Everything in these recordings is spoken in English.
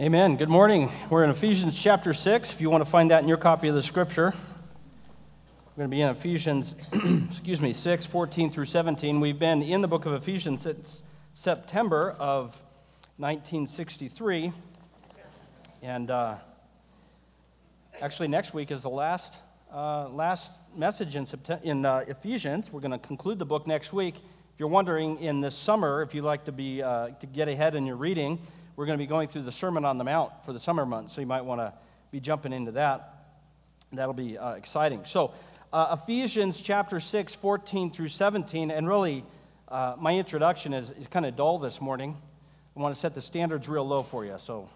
Amen. Good morning. We're in Ephesians chapter 6. If you want to find that in your copy of the scripture, we're going to be in Ephesians, excuse me, 6, 14 through 17. We've been in the book of Ephesians since September of 1963. And uh, actually, next week is the last, uh, last message in, September, in uh, Ephesians. We're going to conclude the book next week. If you're wondering in this summer, if you'd like to, be, uh, to get ahead in your reading, we're going to be going through the Sermon on the Mount for the summer months, so you might want to be jumping into that. That'll be uh, exciting. So, uh, Ephesians chapter 6, 14 through 17, and really, uh, my introduction is, is kind of dull this morning. I want to set the standards real low for you. So,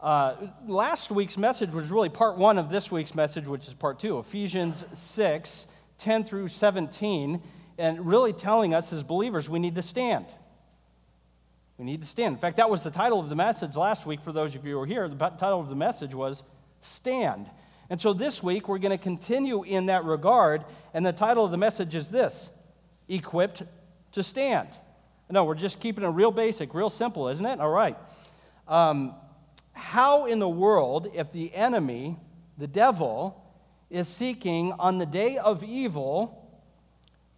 uh, last week's message was really part one of this week's message, which is part two Ephesians 6, 10 through 17, and really telling us as believers we need to stand. We need to stand. In fact, that was the title of the message last week for those of you who were here. The title of the message was Stand. And so this week we're going to continue in that regard, and the title of the message is this Equipped to Stand. No, we're just keeping it real basic, real simple, isn't it? All right. Um, how in the world, if the enemy, the devil, is seeking on the day of evil,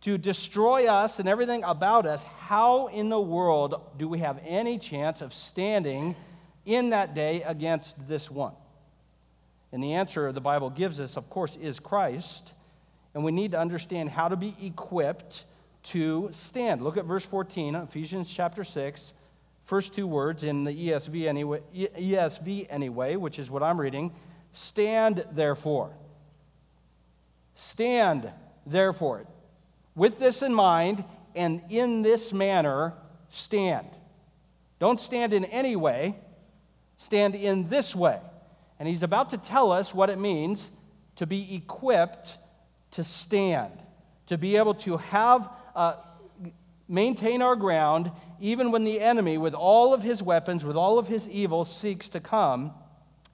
to destroy us and everything about us, how in the world do we have any chance of standing in that day against this one? And the answer the Bible gives us, of course, is Christ. And we need to understand how to be equipped to stand. Look at verse 14, Ephesians chapter 6, first two words in the ESV anyway, ESV anyway, which is what I'm reading. Stand therefore. Stand therefore. With this in mind, and in this manner, stand. Don't stand in any way, stand in this way. And he's about to tell us what it means to be equipped to stand, to be able to have, uh, maintain our ground, even when the enemy, with all of his weapons, with all of his evil, seeks to come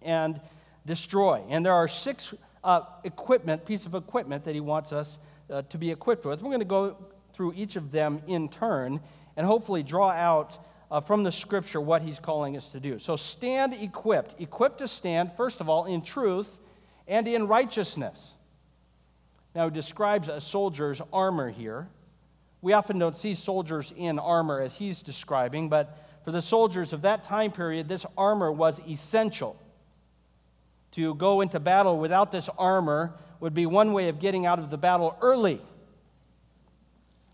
and destroy. And there are six uh, equipment, piece of equipment that he wants us uh, to be equipped with. We're going to go through each of them in turn and hopefully draw out uh, from the scripture what he's calling us to do. So stand equipped. Equipped to stand, first of all, in truth and in righteousness. Now, he describes a soldier's armor here. We often don't see soldiers in armor as he's describing, but for the soldiers of that time period, this armor was essential. To go into battle without this armor would be one way of getting out of the battle early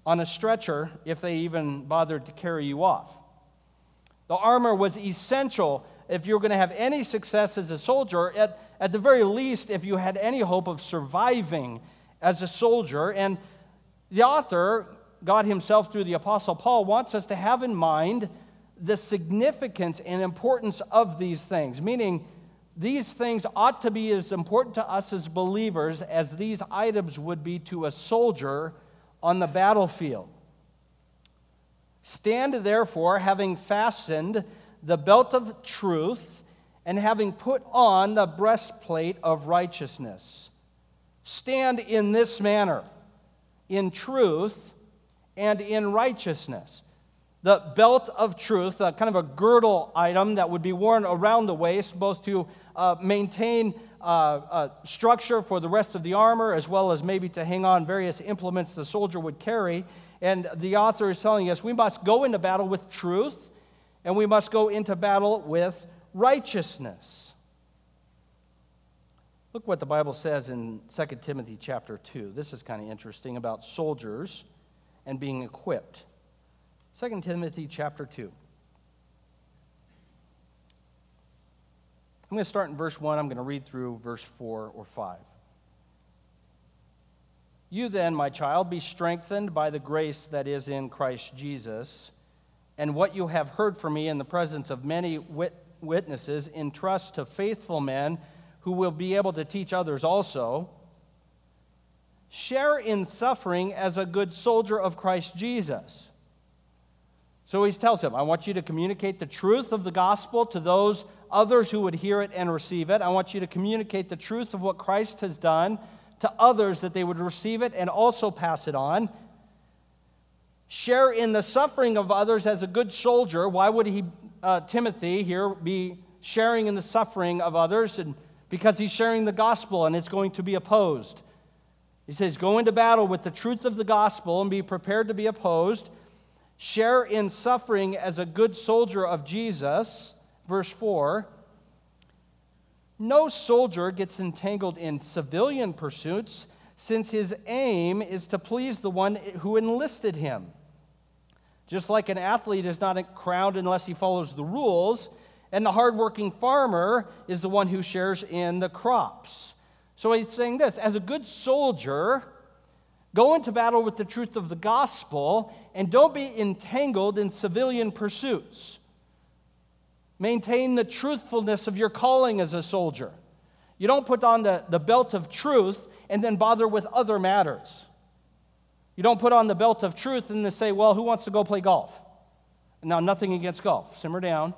on a stretcher if they even bothered to carry you off. The armor was essential if you were going to have any success as a soldier, at, at the very least, if you had any hope of surviving as a soldier. And the author, God Himself through the Apostle Paul, wants us to have in mind the significance and importance of these things, meaning these things ought to be as important to us as believers as these items would be to a soldier on the battlefield. Stand therefore, having fastened the belt of truth and having put on the breastplate of righteousness. Stand in this manner, in truth and in righteousness the belt of truth, uh, kind of a girdle item that would be worn around the waist, both to uh, maintain uh, structure for the rest of the armor, as well as maybe to hang on various implements the soldier would carry. And the author is telling us we must go into battle with truth, and we must go into battle with righteousness. Look what the Bible says in 2 Timothy chapter 2. This is kind of interesting about soldiers and being equipped. 2 Timothy chapter 2. I'm going to start in verse 1. I'm going to read through verse 4 or 5. You then, my child, be strengthened by the grace that is in Christ Jesus, and what you have heard from me in the presence of many wit- witnesses, entrust to faithful men who will be able to teach others also. Share in suffering as a good soldier of Christ Jesus. So he tells him, I want you to communicate the truth of the gospel to those others who would hear it and receive it. I want you to communicate the truth of what Christ has done to others that they would receive it and also pass it on. Share in the suffering of others as a good soldier. Why would he, uh, Timothy here, be sharing in the suffering of others and because he's sharing the gospel and it's going to be opposed. He says, Go into battle with the truth of the gospel and be prepared to be opposed. Share in suffering as a good soldier of Jesus. Verse 4. No soldier gets entangled in civilian pursuits since his aim is to please the one who enlisted him. Just like an athlete is not crowned unless he follows the rules, and the hardworking farmer is the one who shares in the crops. So he's saying this as a good soldier, go into battle with the truth of the gospel and don't be entangled in civilian pursuits. Maintain the truthfulness of your calling as a soldier. You don't put on the, the belt of truth and then bother with other matters. You don't put on the belt of truth and then say, well, who wants to go play golf? Now, nothing against golf. Simmer down.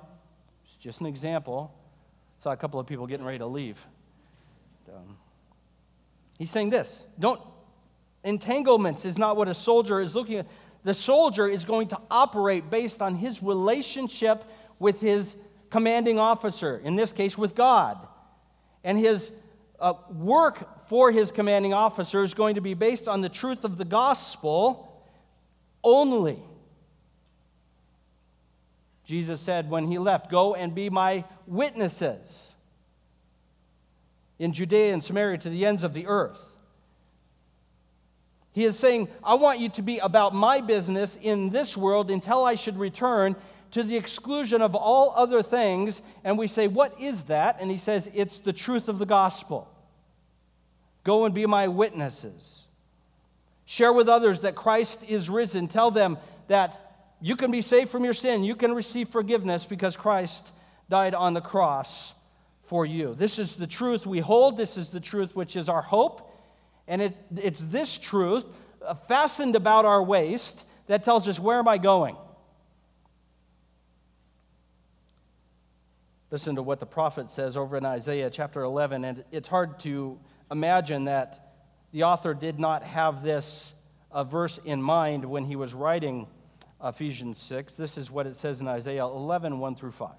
It's just an example. Saw a couple of people getting ready to leave. Um, he's saying this don't entanglements is not what a soldier is looking at. The soldier is going to operate based on his relationship with his commanding officer, in this case, with God. And his uh, work for his commanding officer is going to be based on the truth of the gospel only. Jesus said when he left, Go and be my witnesses in Judea and Samaria to the ends of the earth. He is saying, I want you to be about my business in this world until I should return to the exclusion of all other things. And we say, What is that? And he says, It's the truth of the gospel. Go and be my witnesses. Share with others that Christ is risen. Tell them that you can be saved from your sin. You can receive forgiveness because Christ died on the cross for you. This is the truth we hold. This is the truth which is our hope. And it, it's this truth uh, fastened about our waist that tells us, Where am I going? Listen to what the prophet says over in Isaiah chapter 11. And it's hard to imagine that the author did not have this uh, verse in mind when he was writing Ephesians 6. This is what it says in Isaiah 11, 1 through 5.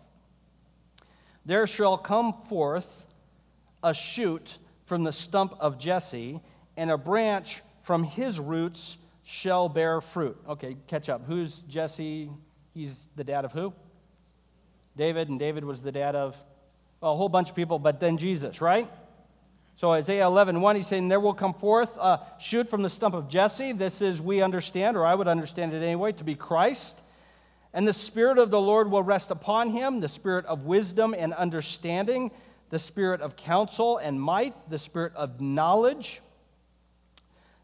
There shall come forth a shoot from the stump of Jesse, and a branch from his roots shall bear fruit. Okay, catch up. Who's Jesse? He's the dad of who? David, and David was the dad of a whole bunch of people, but then Jesus, right? So Isaiah 11, 1, he's saying, There will come forth a shoot from the stump of Jesse. This is, we understand, or I would understand it anyway, to be Christ. And the Spirit of the Lord will rest upon him the Spirit of wisdom and understanding, the Spirit of counsel and might, the Spirit of knowledge.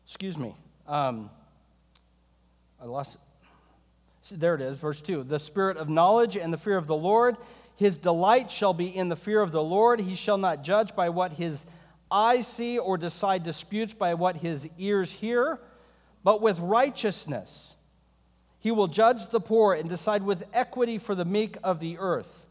Excuse me. Um, I lost it. There it is, verse 2. The Spirit of knowledge and the fear of the Lord. His delight shall be in the fear of the Lord. He shall not judge by what his eyes see or decide disputes by what his ears hear, but with righteousness. He will judge the poor and decide with equity for the meek of the earth.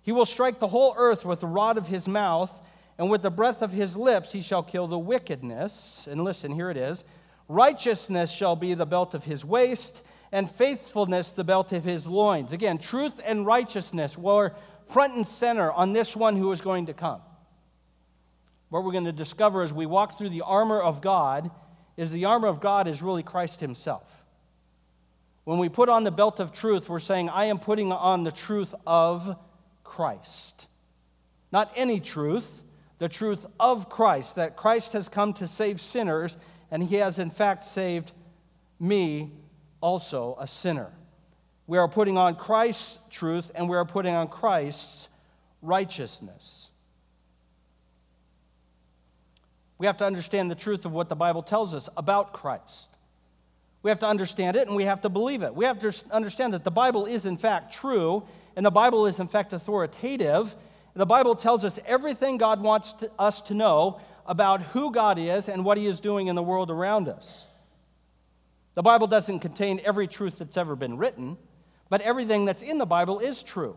He will strike the whole earth with the rod of his mouth, and with the breath of his lips he shall kill the wickedness. And listen, here it is Righteousness shall be the belt of his waist, and faithfulness the belt of his loins. Again, truth and righteousness were front and center on this one who was going to come. What we're going to discover as we walk through the armor of God is the armor of God is really Christ Himself. When we put on the belt of truth, we're saying, I am putting on the truth of Christ. Not any truth, the truth of Christ, that Christ has come to save sinners, and He has in fact saved me, also a sinner. We are putting on Christ's truth, and we are putting on Christ's righteousness. We have to understand the truth of what the Bible tells us about Christ. We have to understand it and we have to believe it. We have to understand that the Bible is, in fact, true and the Bible is, in fact, authoritative. The Bible tells us everything God wants to, us to know about who God is and what He is doing in the world around us. The Bible doesn't contain every truth that's ever been written, but everything that's in the Bible is true.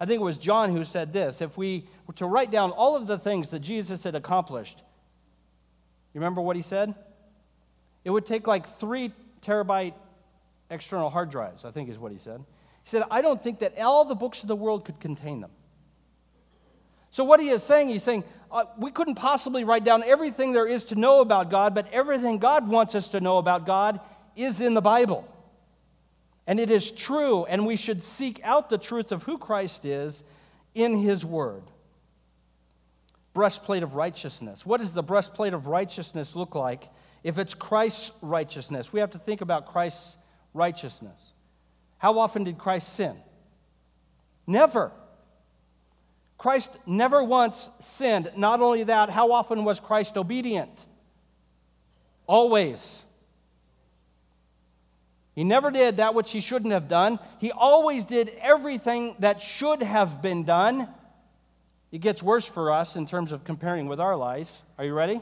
I think it was John who said this if we were to write down all of the things that Jesus had accomplished, you remember what he said? It would take like three terabyte external hard drives, I think is what he said. He said, I don't think that all the books of the world could contain them. So, what he is saying, he's saying, uh, we couldn't possibly write down everything there is to know about God, but everything God wants us to know about God is in the Bible. And it is true, and we should seek out the truth of who Christ is in his word. Breastplate of righteousness. What does the breastplate of righteousness look like if it's Christ's righteousness? We have to think about Christ's righteousness. How often did Christ sin? Never. Christ never once sinned. Not only that, how often was Christ obedient? Always. He never did that which he shouldn't have done. He always did everything that should have been done. It gets worse for us in terms of comparing with our lives. Are you ready?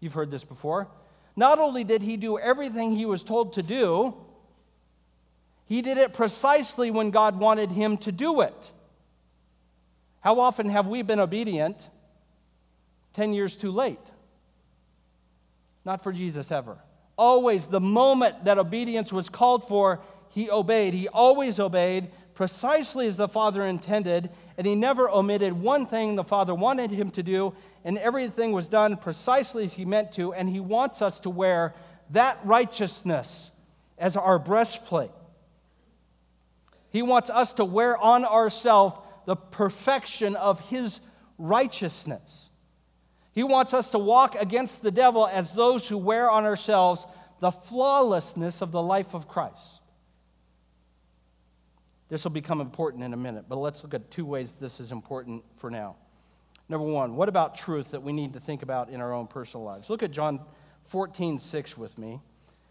You've heard this before. Not only did he do everything he was told to do, he did it precisely when God wanted him to do it. How often have we been obedient 10 years too late? Not for Jesus ever. Always, the moment that obedience was called for, he obeyed. He always obeyed precisely as the Father intended, and he never omitted one thing the Father wanted him to do, and everything was done precisely as he meant to, and he wants us to wear that righteousness as our breastplate. He wants us to wear on ourselves the perfection of His righteousness. He wants us to walk against the devil as those who wear on ourselves the flawlessness of the life of Christ. This will become important in a minute, but let's look at two ways this is important for now. Number one, what about truth that we need to think about in our own personal lives? Look at John 14, 6 with me.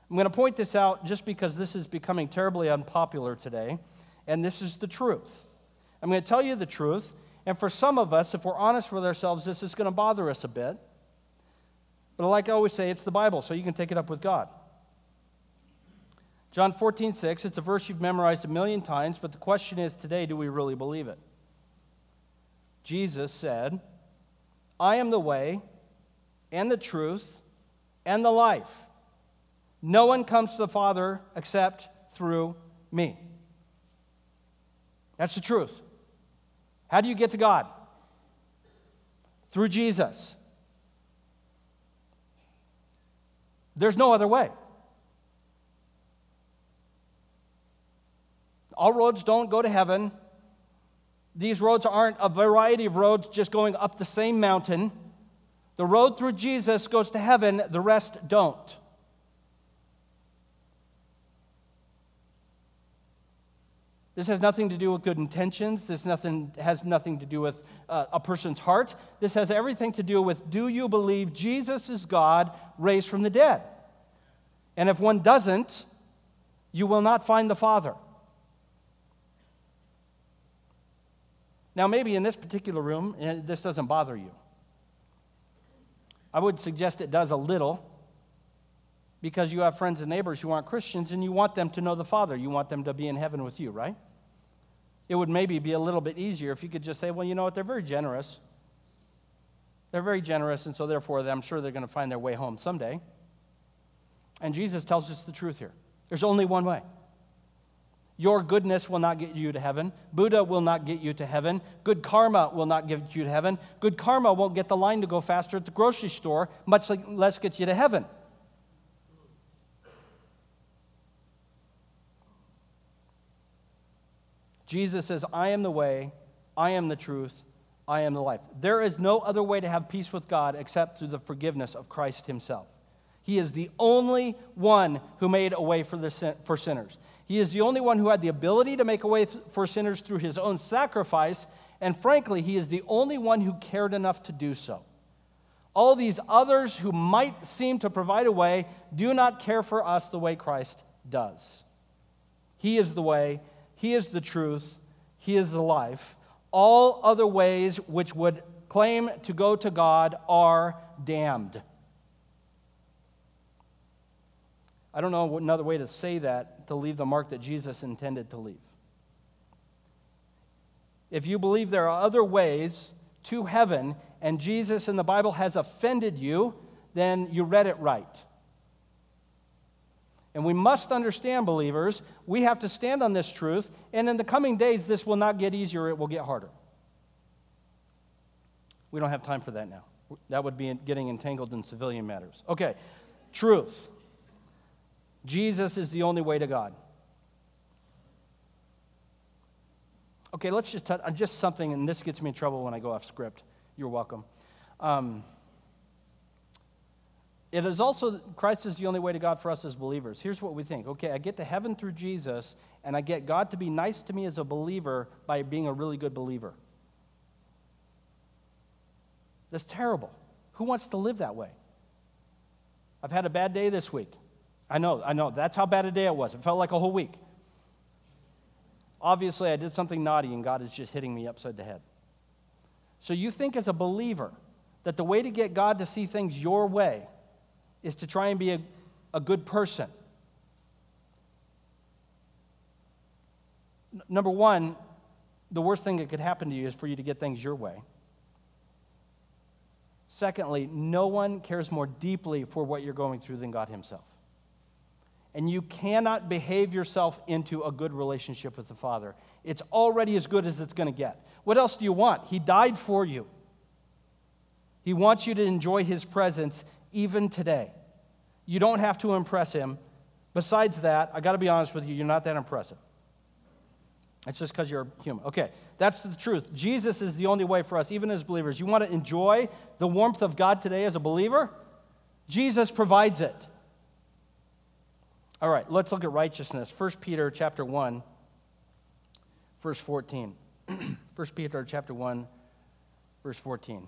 I'm going to point this out just because this is becoming terribly unpopular today, and this is the truth. I'm going to tell you the truth. And for some of us, if we're honest with ourselves, this is going to bother us a bit. But like I always say, it's the Bible, so you can take it up with God. John 14, 6, it's a verse you've memorized a million times, but the question is today, do we really believe it? Jesus said, I am the way and the truth and the life. No one comes to the Father except through me. That's the truth. How do you get to God? Through Jesus. There's no other way. All roads don't go to heaven. These roads aren't a variety of roads just going up the same mountain. The road through Jesus goes to heaven, the rest don't. This has nothing to do with good intentions. This nothing, has nothing to do with uh, a person's heart. This has everything to do with do you believe Jesus is God raised from the dead? And if one doesn't, you will not find the Father. Now, maybe in this particular room, eh, this doesn't bother you. I would suggest it does a little because you have friends and neighbors who aren't Christians and you want them to know the Father. You want them to be in heaven with you, right? It would maybe be a little bit easier if you could just say, well, you know what, they're very generous. They're very generous, and so therefore I'm sure they're going to find their way home someday. And Jesus tells us the truth here there's only one way. Your goodness will not get you to heaven. Buddha will not get you to heaven. Good karma will not get you to heaven. Good karma won't get the line to go faster at the grocery store, much less get you to heaven. Jesus says, I am the way, I am the truth, I am the life. There is no other way to have peace with God except through the forgiveness of Christ Himself. He is the only one who made a way for, the, for sinners. He is the only one who had the ability to make a way for sinners through his own sacrifice, and frankly, he is the only one who cared enough to do so. All these others who might seem to provide a way do not care for us the way Christ does. He is the way, he is the truth, He is the life. All other ways which would claim to go to God are damned. I don't know another way to say that to leave the mark that Jesus intended to leave. If you believe there are other ways to heaven and Jesus in the Bible has offended you, then you read it right. And we must understand, believers, we have to stand on this truth. And in the coming days, this will not get easier, it will get harder. We don't have time for that now. That would be getting entangled in civilian matters. Okay, truth. Jesus is the only way to God. Okay, let's just touch on just something, and this gets me in trouble when I go off script. You're welcome. Um, it is also, Christ is the only way to God for us as believers. Here's what we think okay, I get to heaven through Jesus, and I get God to be nice to me as a believer by being a really good believer. That's terrible. Who wants to live that way? I've had a bad day this week. I know, I know. That's how bad a day it was. It felt like a whole week. Obviously, I did something naughty, and God is just hitting me upside the head. So, you think as a believer that the way to get God to see things your way is to try and be a, a good person. N- number one, the worst thing that could happen to you is for you to get things your way. Secondly, no one cares more deeply for what you're going through than God Himself. And you cannot behave yourself into a good relationship with the Father. It's already as good as it's going to get. What else do you want? He died for you. He wants you to enjoy His presence even today. You don't have to impress Him. Besides that, I got to be honest with you, you're not that impressive. It's just because you're human. Okay, that's the truth. Jesus is the only way for us, even as believers. You want to enjoy the warmth of God today as a believer? Jesus provides it. All right, let's look at righteousness. 1 Peter chapter 1, verse 14. 1 Peter chapter 1, verse 14.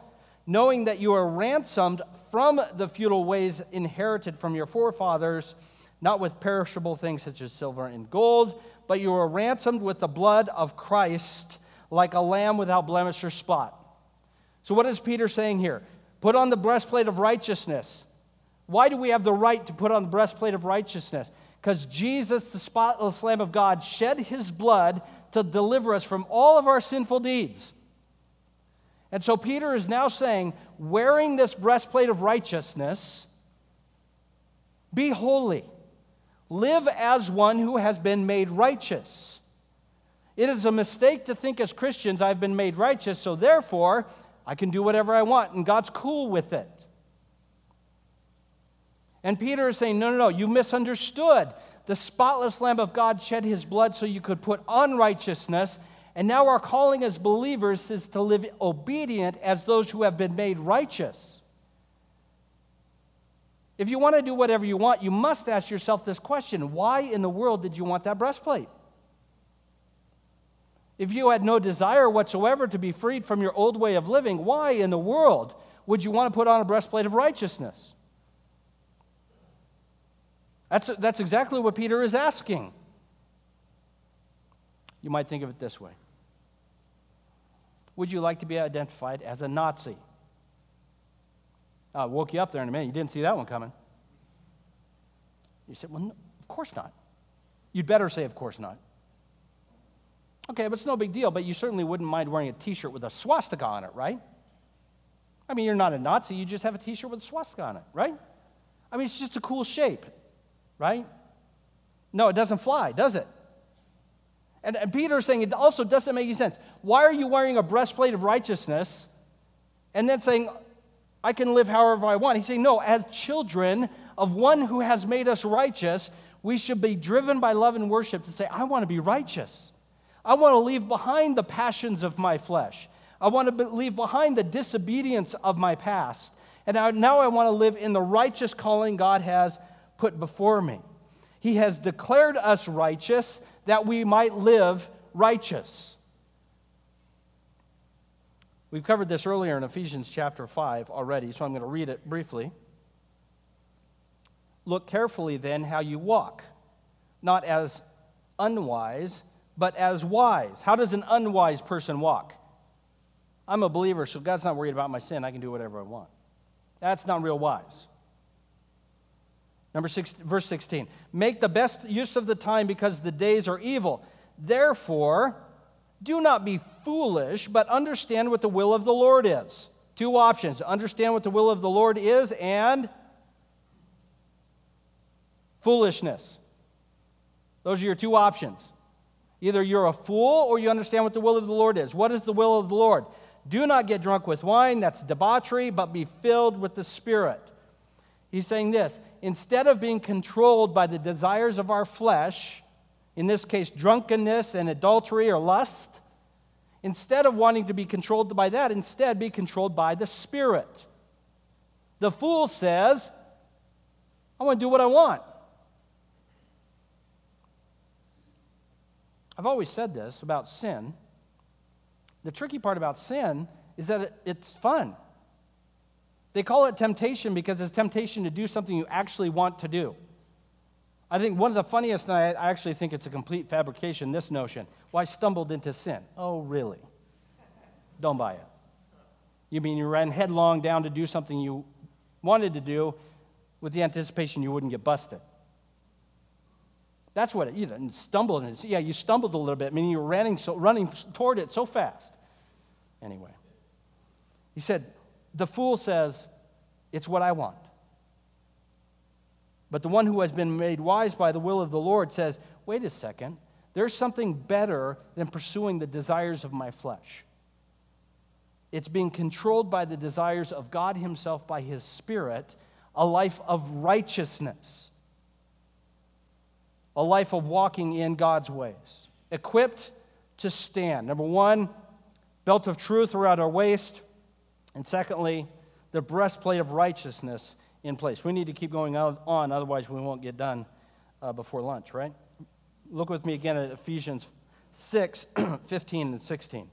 knowing that you are ransomed from the futile ways inherited from your forefathers, not with perishable things such as silver and gold but you were ransomed with the blood of Christ like a lamb without blemish or spot. So, what is Peter saying here? Put on the breastplate of righteousness. Why do we have the right to put on the breastplate of righteousness? Because Jesus, the spotless Lamb of God, shed his blood to deliver us from all of our sinful deeds. And so Peter is now saying, wearing this breastplate of righteousness, be holy. Live as one who has been made righteous. It is a mistake to think as Christians, I've been made righteous, so therefore I can do whatever I want, and God's cool with it. And Peter is saying, No, no, no, you misunderstood. The spotless Lamb of God shed his blood so you could put on righteousness. And now our calling as believers is to live obedient as those who have been made righteous. If you want to do whatever you want, you must ask yourself this question why in the world did you want that breastplate? If you had no desire whatsoever to be freed from your old way of living, why in the world would you want to put on a breastplate of righteousness? That's, that's exactly what Peter is asking. You might think of it this way Would you like to be identified as a Nazi? I woke you up there in a minute. You didn't see that one coming. You said, Well, no, of course not. You'd better say, Of course not. Okay, but it's no big deal, but you certainly wouldn't mind wearing a t shirt with a swastika on it, right? I mean, you're not a Nazi, you just have a t shirt with a swastika on it, right? I mean, it's just a cool shape, right? No, it doesn't fly, does it? And, and Peter's saying it also doesn't make any sense. Why are you wearing a breastplate of righteousness and then saying, I can live however I want. He's saying, no, as children of one who has made us righteous, we should be driven by love and worship to say, I want to be righteous. I want to leave behind the passions of my flesh. I want to leave behind the disobedience of my past. And now I want to live in the righteous calling God has put before me. He has declared us righteous that we might live righteous. We've covered this earlier in Ephesians chapter 5 already, so I'm going to read it briefly. Look carefully then how you walk, not as unwise, but as wise. How does an unwise person walk? I'm a believer, so God's not worried about my sin. I can do whatever I want. That's not real wise. Number six, verse 16. Make the best use of the time because the days are evil. Therefore, do not be foolish, but understand what the will of the Lord is. Two options understand what the will of the Lord is and foolishness. Those are your two options. Either you're a fool or you understand what the will of the Lord is. What is the will of the Lord? Do not get drunk with wine, that's debauchery, but be filled with the Spirit. He's saying this instead of being controlled by the desires of our flesh, in this case, drunkenness and adultery or lust, instead of wanting to be controlled by that, instead be controlled by the Spirit. The fool says, I want to do what I want. I've always said this about sin. The tricky part about sin is that it's fun. They call it temptation because it's temptation to do something you actually want to do. I think one of the funniest, and I actually think it's a complete fabrication, this notion. Well, I stumbled into sin. Oh, really? Don't buy it. You mean you ran headlong down to do something you wanted to do with the anticipation you wouldn't get busted? That's what it, you didn't stumble. Yeah, you stumbled a little bit, meaning you were running, so, running toward it so fast. Anyway, he said, the fool says, It's what I want. But the one who has been made wise by the will of the Lord says, Wait a second, there's something better than pursuing the desires of my flesh. It's being controlled by the desires of God Himself by His Spirit, a life of righteousness, a life of walking in God's ways, equipped to stand. Number one, belt of truth around our waist. And secondly, the breastplate of righteousness in place. We need to keep going on, otherwise, we won't get done uh, before lunch, right? Look with me again at Ephesians 6 15 and 16.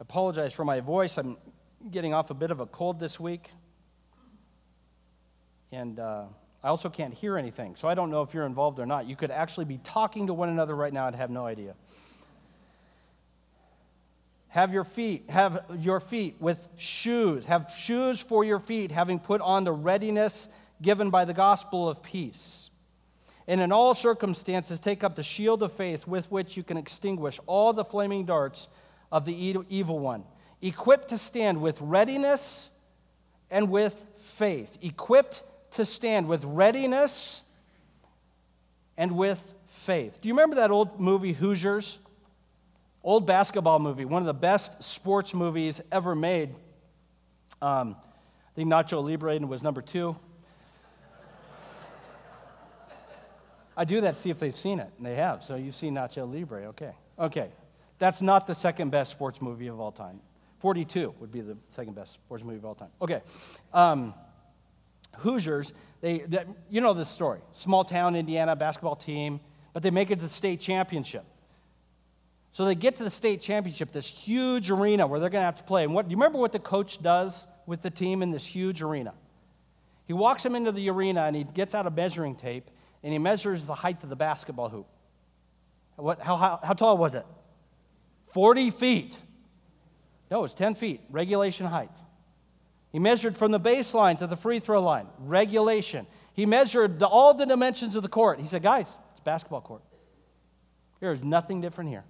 I apologize for my voice. I'm getting off a bit of a cold this week. And uh, I also can't hear anything, so I don't know if you're involved or not. You could actually be talking to one another right now and have no idea. Have your feet, have your feet with shoes. Have shoes for your feet, having put on the readiness given by the gospel of peace. And in all circumstances, take up the shield of faith with which you can extinguish all the flaming darts of the evil one. Equipped to stand with readiness and with faith. Equipped to stand with readiness and with faith. Do you remember that old movie, Hoosiers? Old basketball movie, one of the best sports movies ever made. Um, I think Nacho Libre was number two. I do that to see if they've seen it, and they have. So you've seen Nacho Libre, okay. Okay, that's not the second best sports movie of all time. 42 would be the second best sports movie of all time. Okay. Um, Hoosiers, they, they, you know this story. Small town Indiana basketball team, but they make it to the state championship. So they get to the state championship, this huge arena where they're going to have to play. And what, do you remember what the coach does with the team in this huge arena? He walks them into the arena and he gets out a measuring tape and he measures the height of the basketball hoop. What, how, how, how tall was it? 40 feet. No, it was 10 feet, regulation height. He measured from the baseline to the free throw line, regulation. He measured the, all the dimensions of the court. He said, Guys, it's basketball court. There is nothing different here.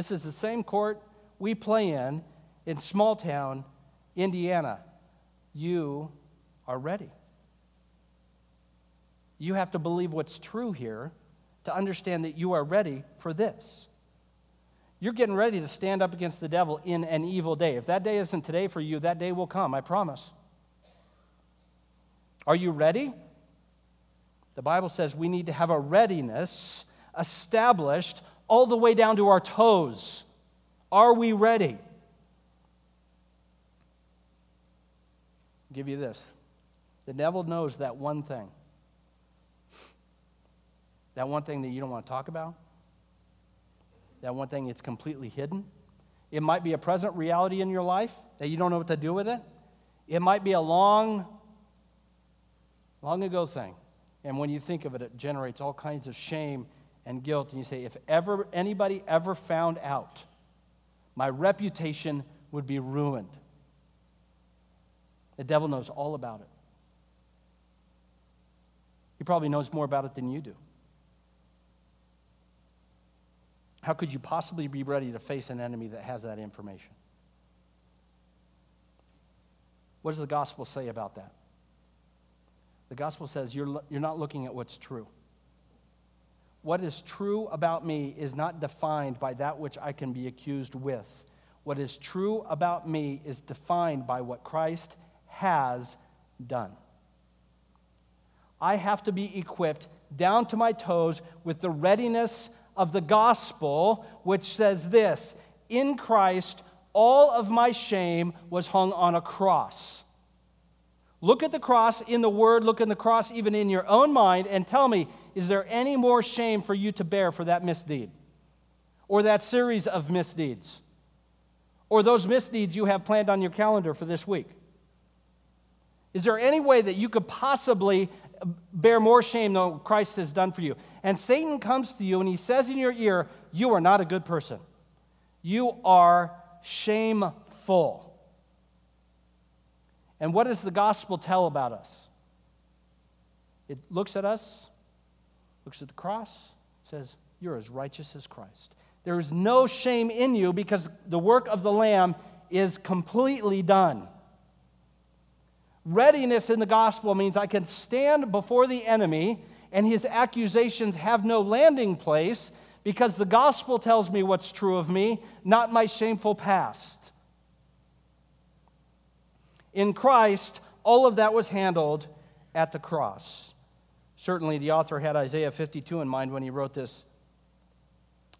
This is the same court we play in in small town Indiana. You are ready. You have to believe what's true here to understand that you are ready for this. You're getting ready to stand up against the devil in an evil day. If that day isn't today for you, that day will come, I promise. Are you ready? The Bible says we need to have a readiness established all the way down to our toes. Are we ready? I'll give you this. The devil knows that one thing. That one thing that you don't want to talk about. That one thing that's completely hidden. It might be a present reality in your life that you don't know what to do with it. It might be a long, long ago thing. And when you think of it, it generates all kinds of shame and guilt, and you say, if ever anybody ever found out, my reputation would be ruined. The devil knows all about it. He probably knows more about it than you do. How could you possibly be ready to face an enemy that has that information? What does the gospel say about that? The gospel says you're, you're not looking at what's true. What is true about me is not defined by that which I can be accused with. What is true about me is defined by what Christ has done. I have to be equipped down to my toes with the readiness of the gospel, which says this In Christ, all of my shame was hung on a cross. Look at the cross in the word, look at the cross even in your own mind, and tell me, is there any more shame for you to bear for that misdeed? Or that series of misdeeds? Or those misdeeds you have planned on your calendar for this week? Is there any way that you could possibly uh, bear more shame than Christ has done for you? And Satan comes to you and he says in your ear, You are not a good person. You are shameful. And what does the gospel tell about us? It looks at us, looks at the cross, says, You're as righteous as Christ. There is no shame in you because the work of the Lamb is completely done. Readiness in the gospel means I can stand before the enemy and his accusations have no landing place because the gospel tells me what's true of me, not my shameful past. In Christ, all of that was handled at the cross. Certainly, the author had Isaiah 52 in mind when he wrote this,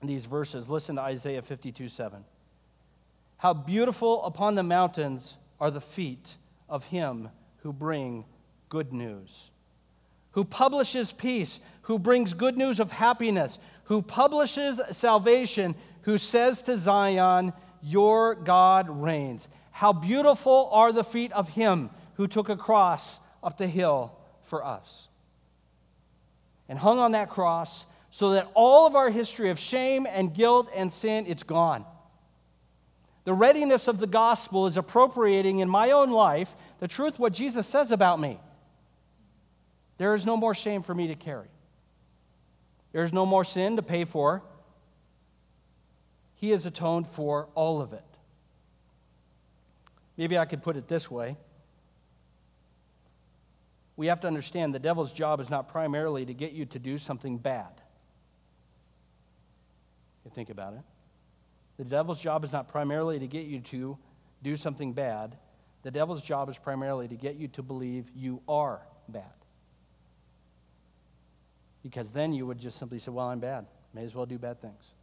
these verses. Listen to Isaiah 52 7. How beautiful upon the mountains are the feet of him who bring good news, who publishes peace, who brings good news of happiness, who publishes salvation, who says to Zion, Your God reigns. How beautiful are the feet of him who took a cross up the hill for us and hung on that cross so that all of our history of shame and guilt and sin it's gone. The readiness of the gospel is appropriating in my own life the truth what jesus says about me. There is no more shame for me to carry. There is no more sin to pay for. He has atoned for all of it. Maybe I could put it this way. We have to understand the devil's job is not primarily to get you to do something bad. You think about it. The devil's job is not primarily to get you to do something bad. The devil's job is primarily to get you to believe you are bad. Because then you would just simply say, Well, I'm bad. May as well do bad things.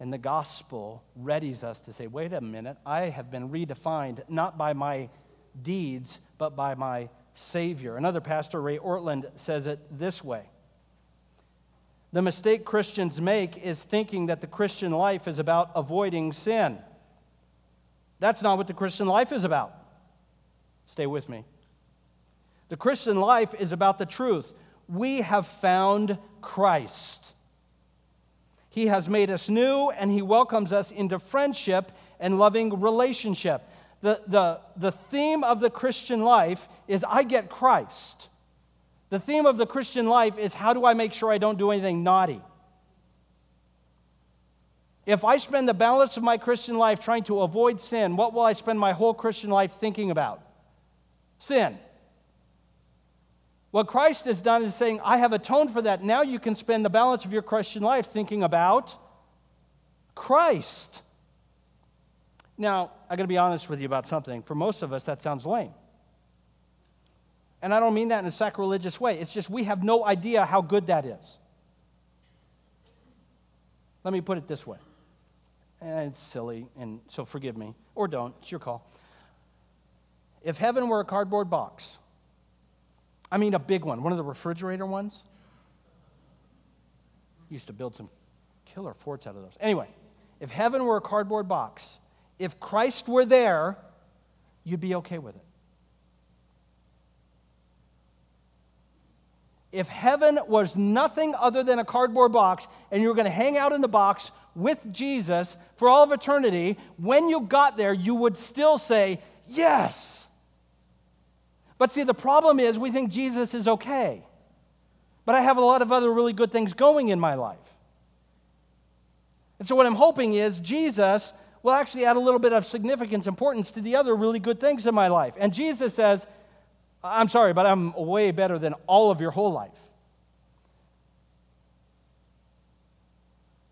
And the gospel readies us to say, wait a minute, I have been redefined not by my deeds, but by my Savior. Another pastor, Ray Ortlund, says it this way The mistake Christians make is thinking that the Christian life is about avoiding sin. That's not what the Christian life is about. Stay with me. The Christian life is about the truth. We have found Christ. He has made us new and He welcomes us into friendship and loving relationship. The, the, the theme of the Christian life is I get Christ. The theme of the Christian life is how do I make sure I don't do anything naughty? If I spend the balance of my Christian life trying to avoid sin, what will I spend my whole Christian life thinking about? Sin. What Christ has done is saying, I have atoned for that. Now you can spend the balance of your Christian life thinking about Christ. Now, I got to be honest with you about something. For most of us, that sounds lame. And I don't mean that in a sacrilegious way. It's just we have no idea how good that is. Let me put it this way. And it's silly, and so forgive me. Or don't. It's your call. If heaven were a cardboard box, I mean, a big one, one of the refrigerator ones. Used to build some killer forts out of those. Anyway, if heaven were a cardboard box, if Christ were there, you'd be okay with it. if heaven was nothing other than a cardboard box and you were going to hang out in the box with Jesus for all of eternity, when you got there, you would still say, Yes. But see, the problem is we think Jesus is okay. But I have a lot of other really good things going in my life. And so, what I'm hoping is Jesus will actually add a little bit of significance, importance to the other really good things in my life. And Jesus says, I'm sorry, but I'm way better than all of your whole life.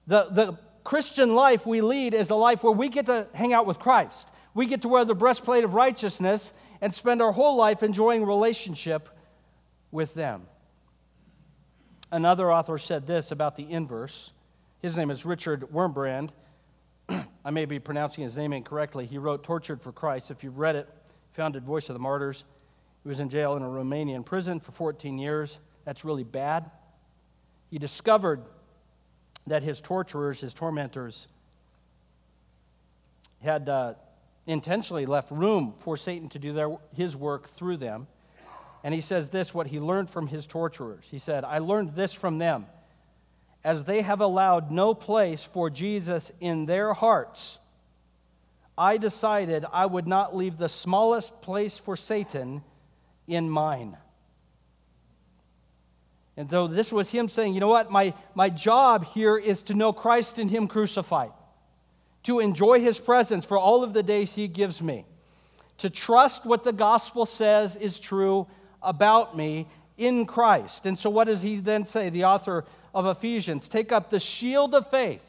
The, the Christian life we lead is a life where we get to hang out with Christ. We get to wear the breastplate of righteousness and spend our whole life enjoying relationship with them. Another author said this about the inverse. His name is Richard Wurmbrand. I may be pronouncing his name incorrectly. He wrote Tortured for Christ. If you've read it, founded Voice of the Martyrs. He was in jail in a Romanian prison for 14 years. That's really bad. He discovered that his torturers, his tormentors, had uh, intentionally left room for Satan to do their, his work through them. And he says this what he learned from his torturers. He said, I learned this from them. As they have allowed no place for Jesus in their hearts, I decided I would not leave the smallest place for Satan in mine. And though this was him saying, you know what, my, my job here is to know Christ and Him crucified, to enjoy His presence for all of the days He gives me, to trust what the gospel says is true about me in Christ. And so, what does he then say, the author of Ephesians? Take up the shield of faith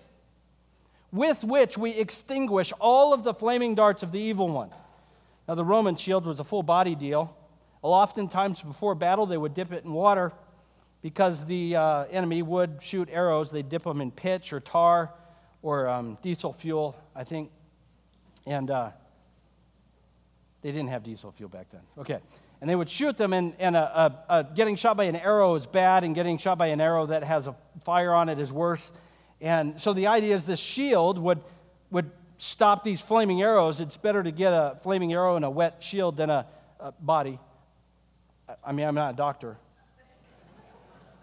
with which we extinguish all of the flaming darts of the evil one. Now, the Roman shield was a full body deal. Oftentimes, before battle, they would dip it in water because the uh, enemy would shoot arrows. They'd dip them in pitch or tar or um, diesel fuel, I think. And uh, they didn't have diesel fuel back then. Okay. And they would shoot them, and, and a, a, a getting shot by an arrow is bad, and getting shot by an arrow that has a fire on it is worse. And so the idea is this shield would, would stop these flaming arrows. It's better to get a flaming arrow in a wet shield than a, a body. I mean, I'm not a doctor.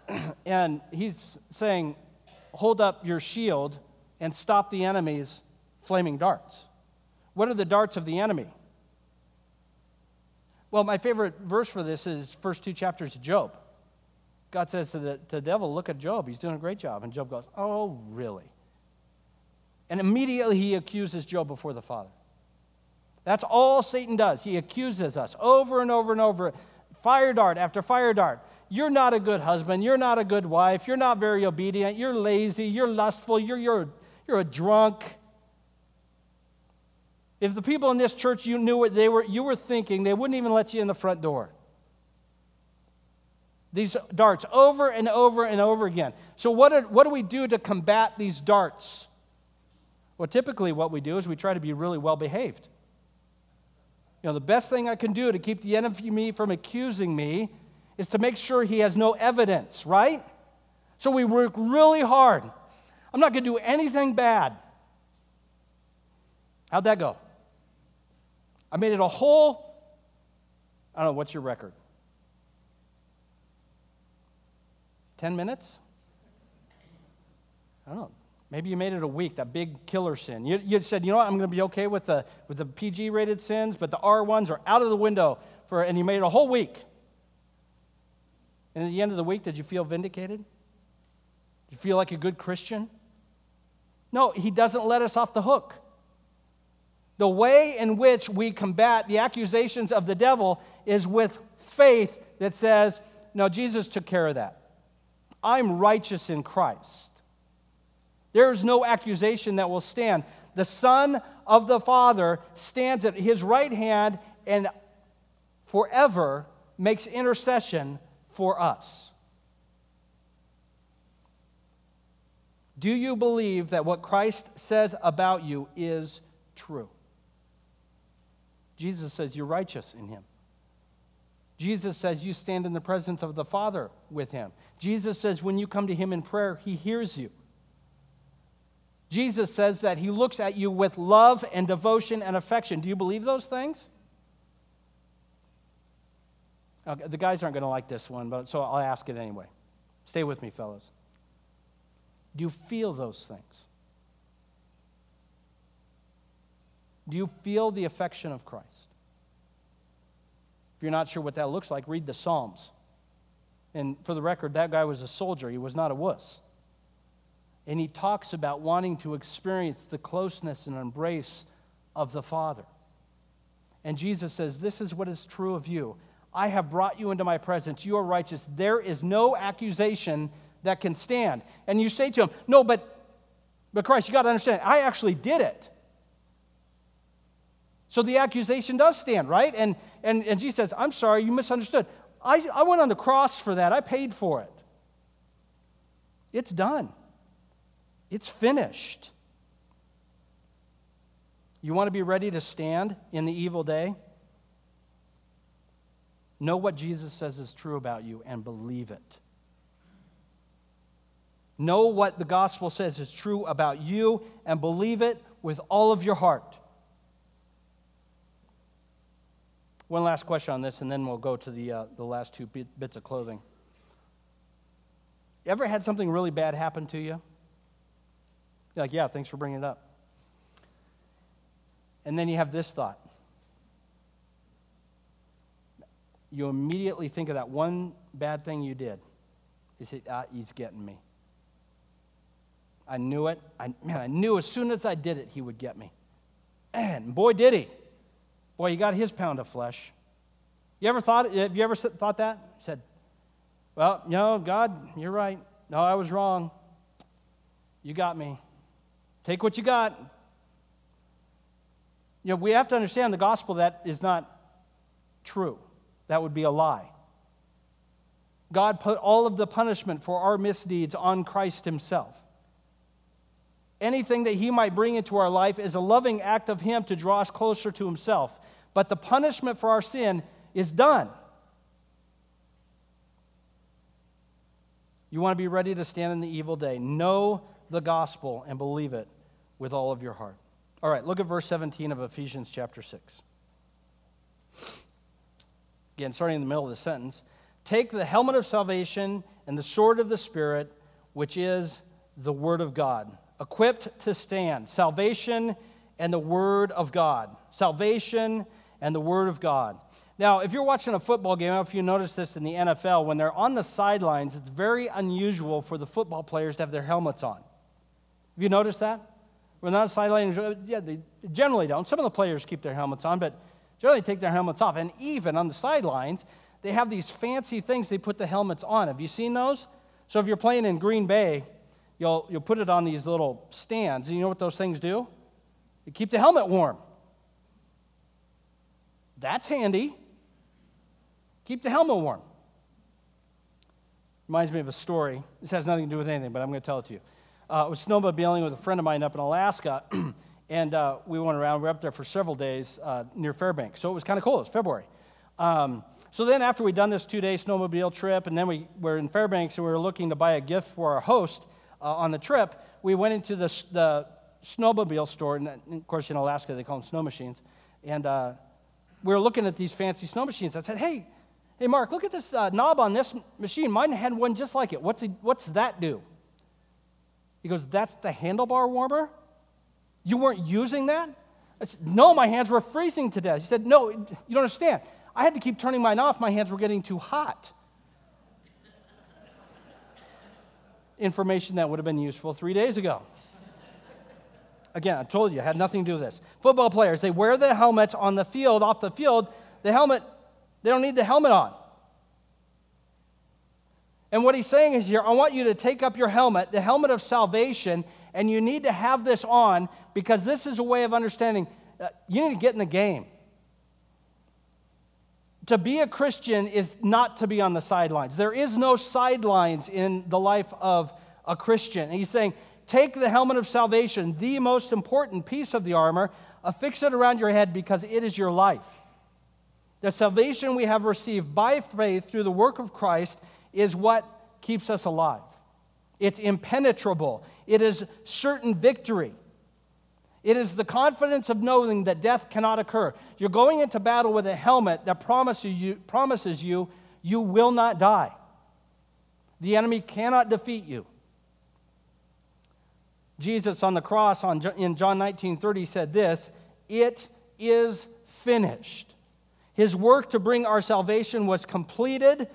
and he's saying, hold up your shield and stop the enemy's flaming darts. What are the darts of the enemy? Well, my favorite verse for this is first two chapters of Job. God says to the, to the devil, Look at Job. He's doing a great job. And Job goes, Oh, really? And immediately he accuses Job before the Father. That's all Satan does. He accuses us over and over and over fire dart after fire dart. You're not a good husband. You're not a good wife. You're not very obedient. You're lazy. You're lustful. You're, you're, you're a drunk. If the people in this church you knew what they were, you were thinking, they wouldn't even let you in the front door. These darts over and over and over again. So, what, are, what do we do to combat these darts? Well, typically, what we do is we try to be really well behaved. You know, the best thing I can do to keep the enemy from accusing me is to make sure he has no evidence, right? So we work really hard. I'm not going to do anything bad. How'd that go? I made it a whole, I don't know, what's your record? 10 minutes? I don't know. Maybe you made it a week, that big killer sin. You, you said, you know what, I'm going to be okay with the, with the PG rated sins, but the R ones are out of the window, for, and you made it a whole week. And at the end of the week, did you feel vindicated? Did you feel like a good Christian? No, he doesn't let us off the hook. The way in which we combat the accusations of the devil is with faith that says, No, Jesus took care of that. I'm righteous in Christ. There is no accusation that will stand. The Son of the Father stands at his right hand and forever makes intercession for us. Do you believe that what Christ says about you is true? Jesus says you're righteous in him. Jesus says you stand in the presence of the Father with him. Jesus says when you come to him in prayer, he hears you. Jesus says that he looks at you with love and devotion and affection. Do you believe those things? Okay, the guys aren't going to like this one, but so I'll ask it anyway. Stay with me, fellas. Do you feel those things? Do you feel the affection of Christ? If you're not sure what that looks like, read the Psalms. And for the record, that guy was a soldier, he was not a wuss. And he talks about wanting to experience the closeness and embrace of the Father. And Jesus says, This is what is true of you. I have brought you into my presence. You are righteous. There is no accusation that can stand. And you say to him, No, but, but Christ, you got to understand, I actually did it. So the accusation does stand, right? And, and, and Jesus says, I'm sorry, you misunderstood. I, I went on the cross for that, I paid for it. It's done, it's finished. You want to be ready to stand in the evil day? Know what Jesus says is true about you and believe it. Know what the gospel says is true about you and believe it with all of your heart. One last question on this, and then we'll go to the, uh, the last two bits of clothing. Ever had something really bad happen to you? You're like, yeah, thanks for bringing it up. And then you have this thought. You immediately think of that one bad thing you did. You say, ah, he's getting me. I knew it. I, man, I knew as soon as I did it, he would get me. And boy, did he. Boy, he got his pound of flesh. You ever thought, have you ever thought that? Said, well, no, God, you're right. No, I was wrong. You got me. Take what you got. You know, we have to understand the gospel that is not true. That would be a lie. God put all of the punishment for our misdeeds on Christ Himself. Anything that He might bring into our life is a loving act of Him to draw us closer to Himself. But the punishment for our sin is done. You want to be ready to stand in the evil day. Know the gospel and believe it with all of your heart. All right, look at verse 17 of Ephesians chapter 6. Again, starting in the middle of the sentence. Take the helmet of salvation and the sword of the Spirit, which is the Word of God, equipped to stand. Salvation and the Word of God. Salvation and the Word of God. Now, if you're watching a football game, I don't know if you notice this in the NFL, when they're on the sidelines, it's very unusual for the football players to have their helmets on. Have you noticed that? When they're on the sidelines, yeah, they generally don't. Some of the players keep their helmets on, but generally take their helmets off. And even on the sidelines, they have these fancy things they put the helmets on. Have you seen those? So if you're playing in Green Bay, you'll, you'll put it on these little stands. And you know what those things do? They keep the helmet warm. That's handy. Keep the helmet warm. Reminds me of a story. This has nothing to do with anything, but I'm going to tell it to you. Uh, I was snowmobiling with a friend of mine up in Alaska, and uh, we went around. We were up there for several days uh, near Fairbanks, so it was kind of cool. It was February. Um, so then, after we'd done this two-day snowmobile trip, and then we were in Fairbanks, and we were looking to buy a gift for our host uh, on the trip, we went into the, the snowmobile store, and of course, in Alaska they call them snow machines, and uh, we were looking at these fancy snow machines. I said, "Hey, hey, Mark, look at this uh, knob on this machine. Mine had one just like it. What's, what's that do?" He goes, That's the handlebar warmer? You weren't using that? I said, No, my hands were freezing to death. He said, No, you don't understand. I had to keep turning mine off. My hands were getting too hot. Information that would have been useful three days ago. Again, I told you, it had nothing to do with this. Football players, they wear the helmets on the field, off the field. The helmet, they don't need the helmet on. And what he's saying is here, I want you to take up your helmet, the helmet of salvation, and you need to have this on because this is a way of understanding uh, you need to get in the game. To be a Christian is not to be on the sidelines. There is no sidelines in the life of a Christian. And he's saying, take the helmet of salvation, the most important piece of the armor, affix it around your head because it is your life. The salvation we have received by faith through the work of Christ is what keeps us alive. It's impenetrable, it is certain victory. It is the confidence of knowing that death cannot occur. You're going into battle with a helmet that promises you, promises you you will not die. The enemy cannot defeat you. Jesus on the cross on, in John 19 30 said this It is finished. His work to bring our salvation was completed.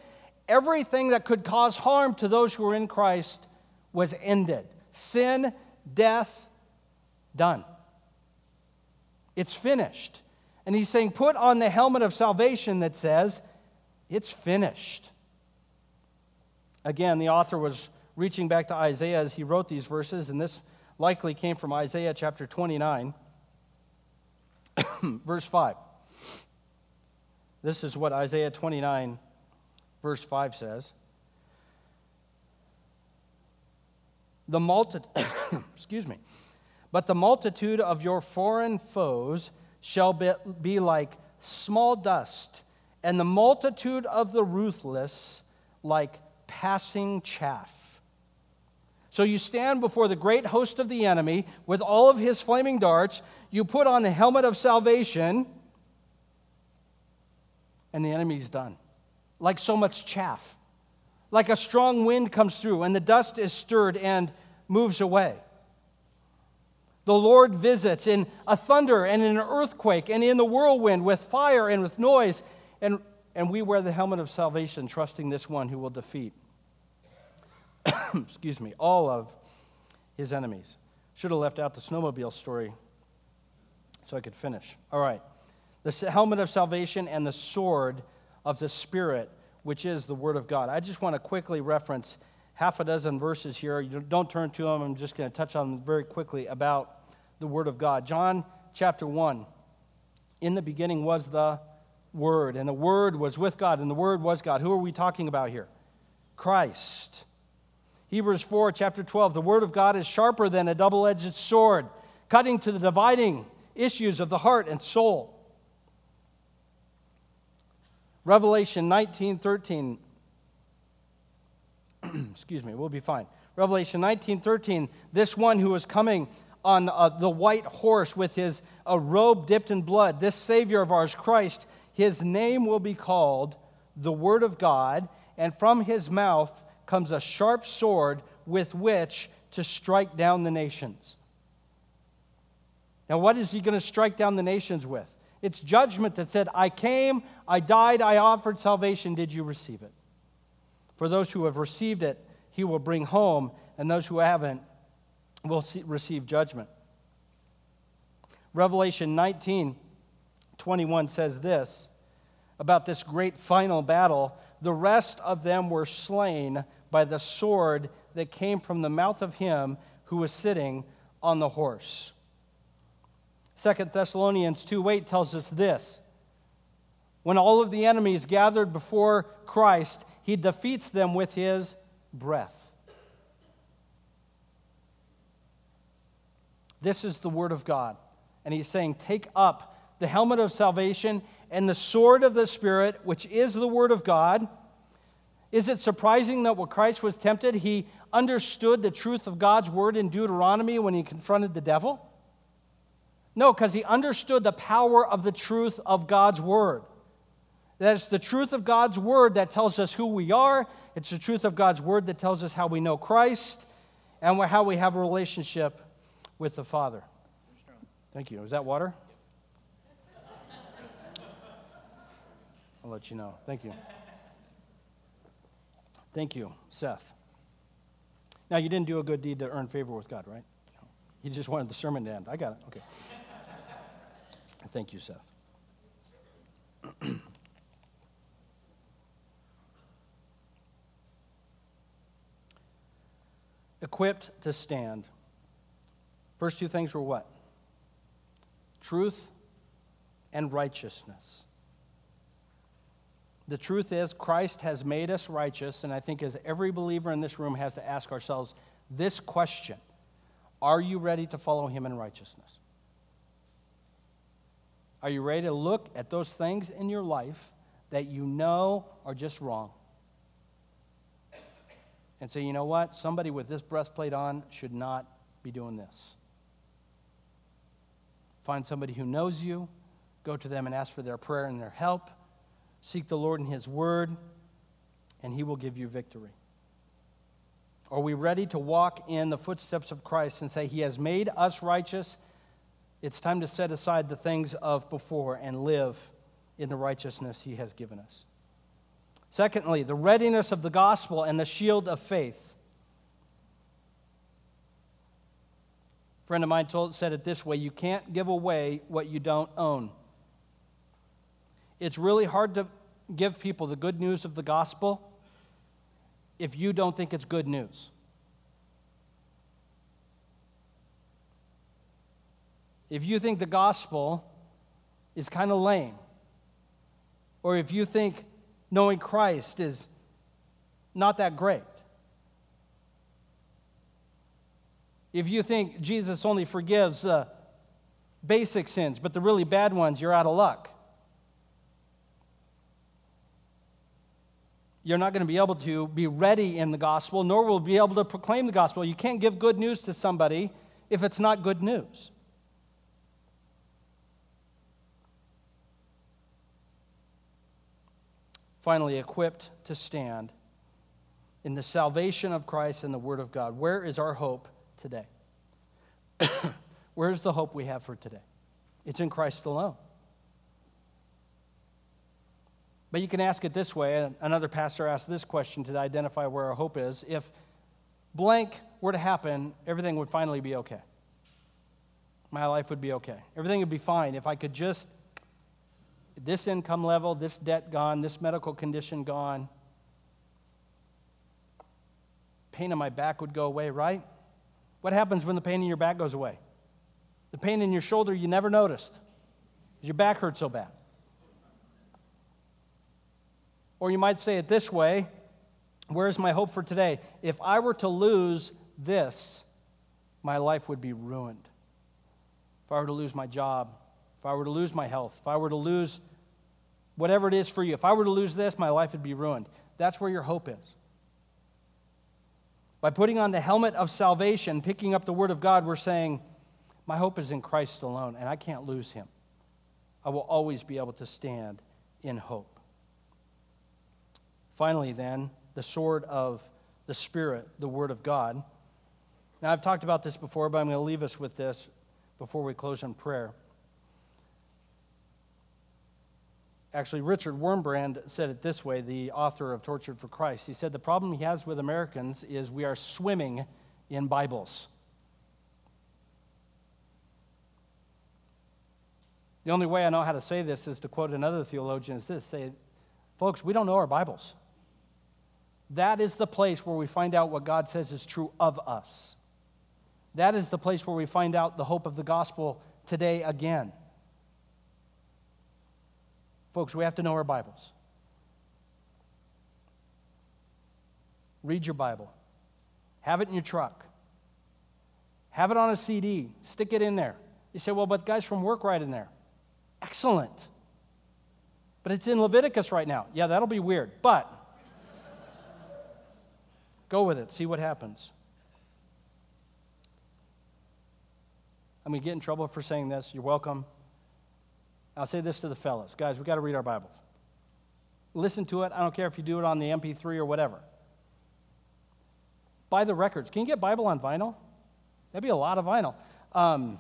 Everything that could cause harm to those who are in Christ was ended. Sin, death, done. It's finished. And he's saying, put on the helmet of salvation that says, it's finished. Again, the author was reaching back to Isaiah as he wrote these verses, and this likely came from Isaiah chapter 29, verse 5. This is what Isaiah 29, verse 5 says. The multitude, excuse me, but the multitude of your foreign foes shall be, be like small dust, and the multitude of the ruthless like passing chaff. So you stand before the great host of the enemy with all of his flaming darts. You put on the helmet of salvation, and the enemy's done. Like so much chaff. Like a strong wind comes through, and the dust is stirred and moves away. The Lord visits in a thunder and in an earthquake and in the whirlwind with fire and with noise. And, and we wear the helmet of salvation, trusting this one who will defeat, excuse me, all of his enemies. Should have left out the snowmobile story so I could finish. All right. The helmet of salvation and the sword of the Spirit, which is the Word of God. I just want to quickly reference half a dozen verses here. You don't turn to them. I'm just going to touch on them very quickly about the Word of God. John chapter 1. In the beginning was the Word, and the Word was with God, and the Word was God. Who are we talking about here? Christ. Hebrews 4, chapter 12. The Word of God is sharper than a double edged sword, cutting to the dividing issues of the heart and soul. Revelation 19, 13. Excuse me, we'll be fine. Revelation 19, 13. This one who is coming on uh, the white horse with his a robe dipped in blood, this Savior of ours, Christ, his name will be called the Word of God, and from his mouth comes a sharp sword with which to strike down the nations. Now, what is he going to strike down the nations with? It's judgment that said, I came, I died, I offered salvation. Did you receive it? For those who have received it, he will bring home, and those who haven't, will see, receive judgment. Revelation 19 21 says this about this great final battle the rest of them were slain by the sword that came from the mouth of him who was sitting on the horse. Second Thessalonians 2 8 tells us this. When all of the enemies gathered before Christ, he defeats them with his breath. This is the word of God. And he's saying, Take up the helmet of salvation and the sword of the Spirit, which is the word of God. Is it surprising that when Christ was tempted, he understood the truth of God's word in Deuteronomy when he confronted the devil? No, because he understood the power of the truth of God's word. That it's the truth of God's word that tells us who we are. It's the truth of God's word that tells us how we know Christ and how we have a relationship with the Father. Thank you. Is that water? I'll let you know. Thank you. Thank you, Seth. Now, you didn't do a good deed to earn favor with God, right? You just wanted the sermon to end. I got it. Okay. Thank you, Seth. Equipped to stand. First two things were what? Truth and righteousness. The truth is, Christ has made us righteous, and I think as every believer in this room has to ask ourselves this question Are you ready to follow him in righteousness? Are you ready to look at those things in your life that you know are just wrong? And say, you know what? Somebody with this breastplate on should not be doing this. Find somebody who knows you, go to them and ask for their prayer and their help. Seek the Lord in His Word. and he will give you victory? Are we ready to walk in the footsteps of Christ and say, He has made us righteous? It's time to set aside the things of before and live in the righteousness He has given us. Secondly, the readiness of the gospel and the shield of faith. A friend of mine told, said it this way you can't give away what you don't own. It's really hard to give people the good news of the gospel if you don't think it's good news. If you think the gospel is kind of lame, or if you think knowing Christ is not that great, if you think Jesus only forgives basic sins, but the really bad ones, you're out of luck. You're not going to be able to be ready in the gospel, nor will be able to proclaim the gospel. You can't give good news to somebody if it's not good news. Finally, equipped to stand in the salvation of Christ and the Word of God. Where is our hope today? Where's the hope we have for today? It's in Christ alone. But you can ask it this way. Another pastor asked this question to identify where our hope is. If blank were to happen, everything would finally be okay. My life would be okay. Everything would be fine if I could just, this income level, this debt gone, this medical condition gone, pain in my back would go away, right? What happens when the pain in your back goes away? The pain in your shoulder you never noticed because your back hurts so bad. Or you might say it this way Where's my hope for today? If I were to lose this, my life would be ruined. If I were to lose my job, if I were to lose my health, if I were to lose whatever it is for you, if I were to lose this, my life would be ruined. That's where your hope is. By putting on the helmet of salvation, picking up the Word of God, we're saying, My hope is in Christ alone, and I can't lose Him. I will always be able to stand in hope. Finally, then, the sword of the Spirit, the Word of God. Now, I've talked about this before, but I'm going to leave us with this before we close in prayer. Actually, Richard Wurmbrand said it this way, the author of Tortured for Christ. He said the problem he has with Americans is we are swimming in Bibles. The only way I know how to say this is to quote another theologian is this say, folks, we don't know our Bibles. That is the place where we find out what God says is true of us. That is the place where we find out the hope of the gospel today again. Folks, we have to know our Bibles. Read your Bible. Have it in your truck. Have it on a CD. Stick it in there. You say, well, but guys from work right in there. Excellent. But it's in Leviticus right now. Yeah, that'll be weird. But Go with it, see what happens. I'm going to get in trouble for saying this. You're welcome. I'll say this to the fellas. Guys, we've got to read our Bibles. Listen to it. I don't care if you do it on the MP3 or whatever. Buy the records. Can you get Bible on vinyl? That'd be a lot of vinyl. Um,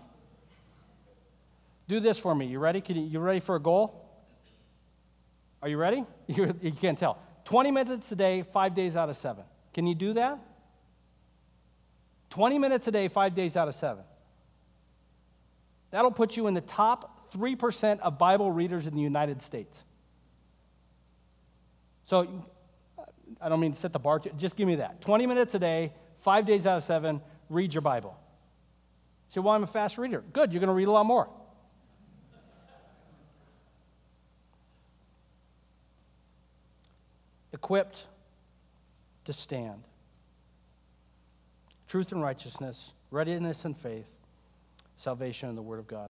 do this for me. You ready? Can you, you ready for a goal? Are you ready? You, you can't tell. 20 minutes a day, five days out of seven. Can you do that? 20 minutes a day, five days out of seven. That'll put you in the top 3% of Bible readers in the United States. So I don't mean to set the bar, just give me that. 20 minutes a day, five days out of seven, read your Bible. say, well, I'm a fast reader. Good, you're going to read a lot more. Equipped to stand. Truth and righteousness, readiness and faith, salvation and the Word of God.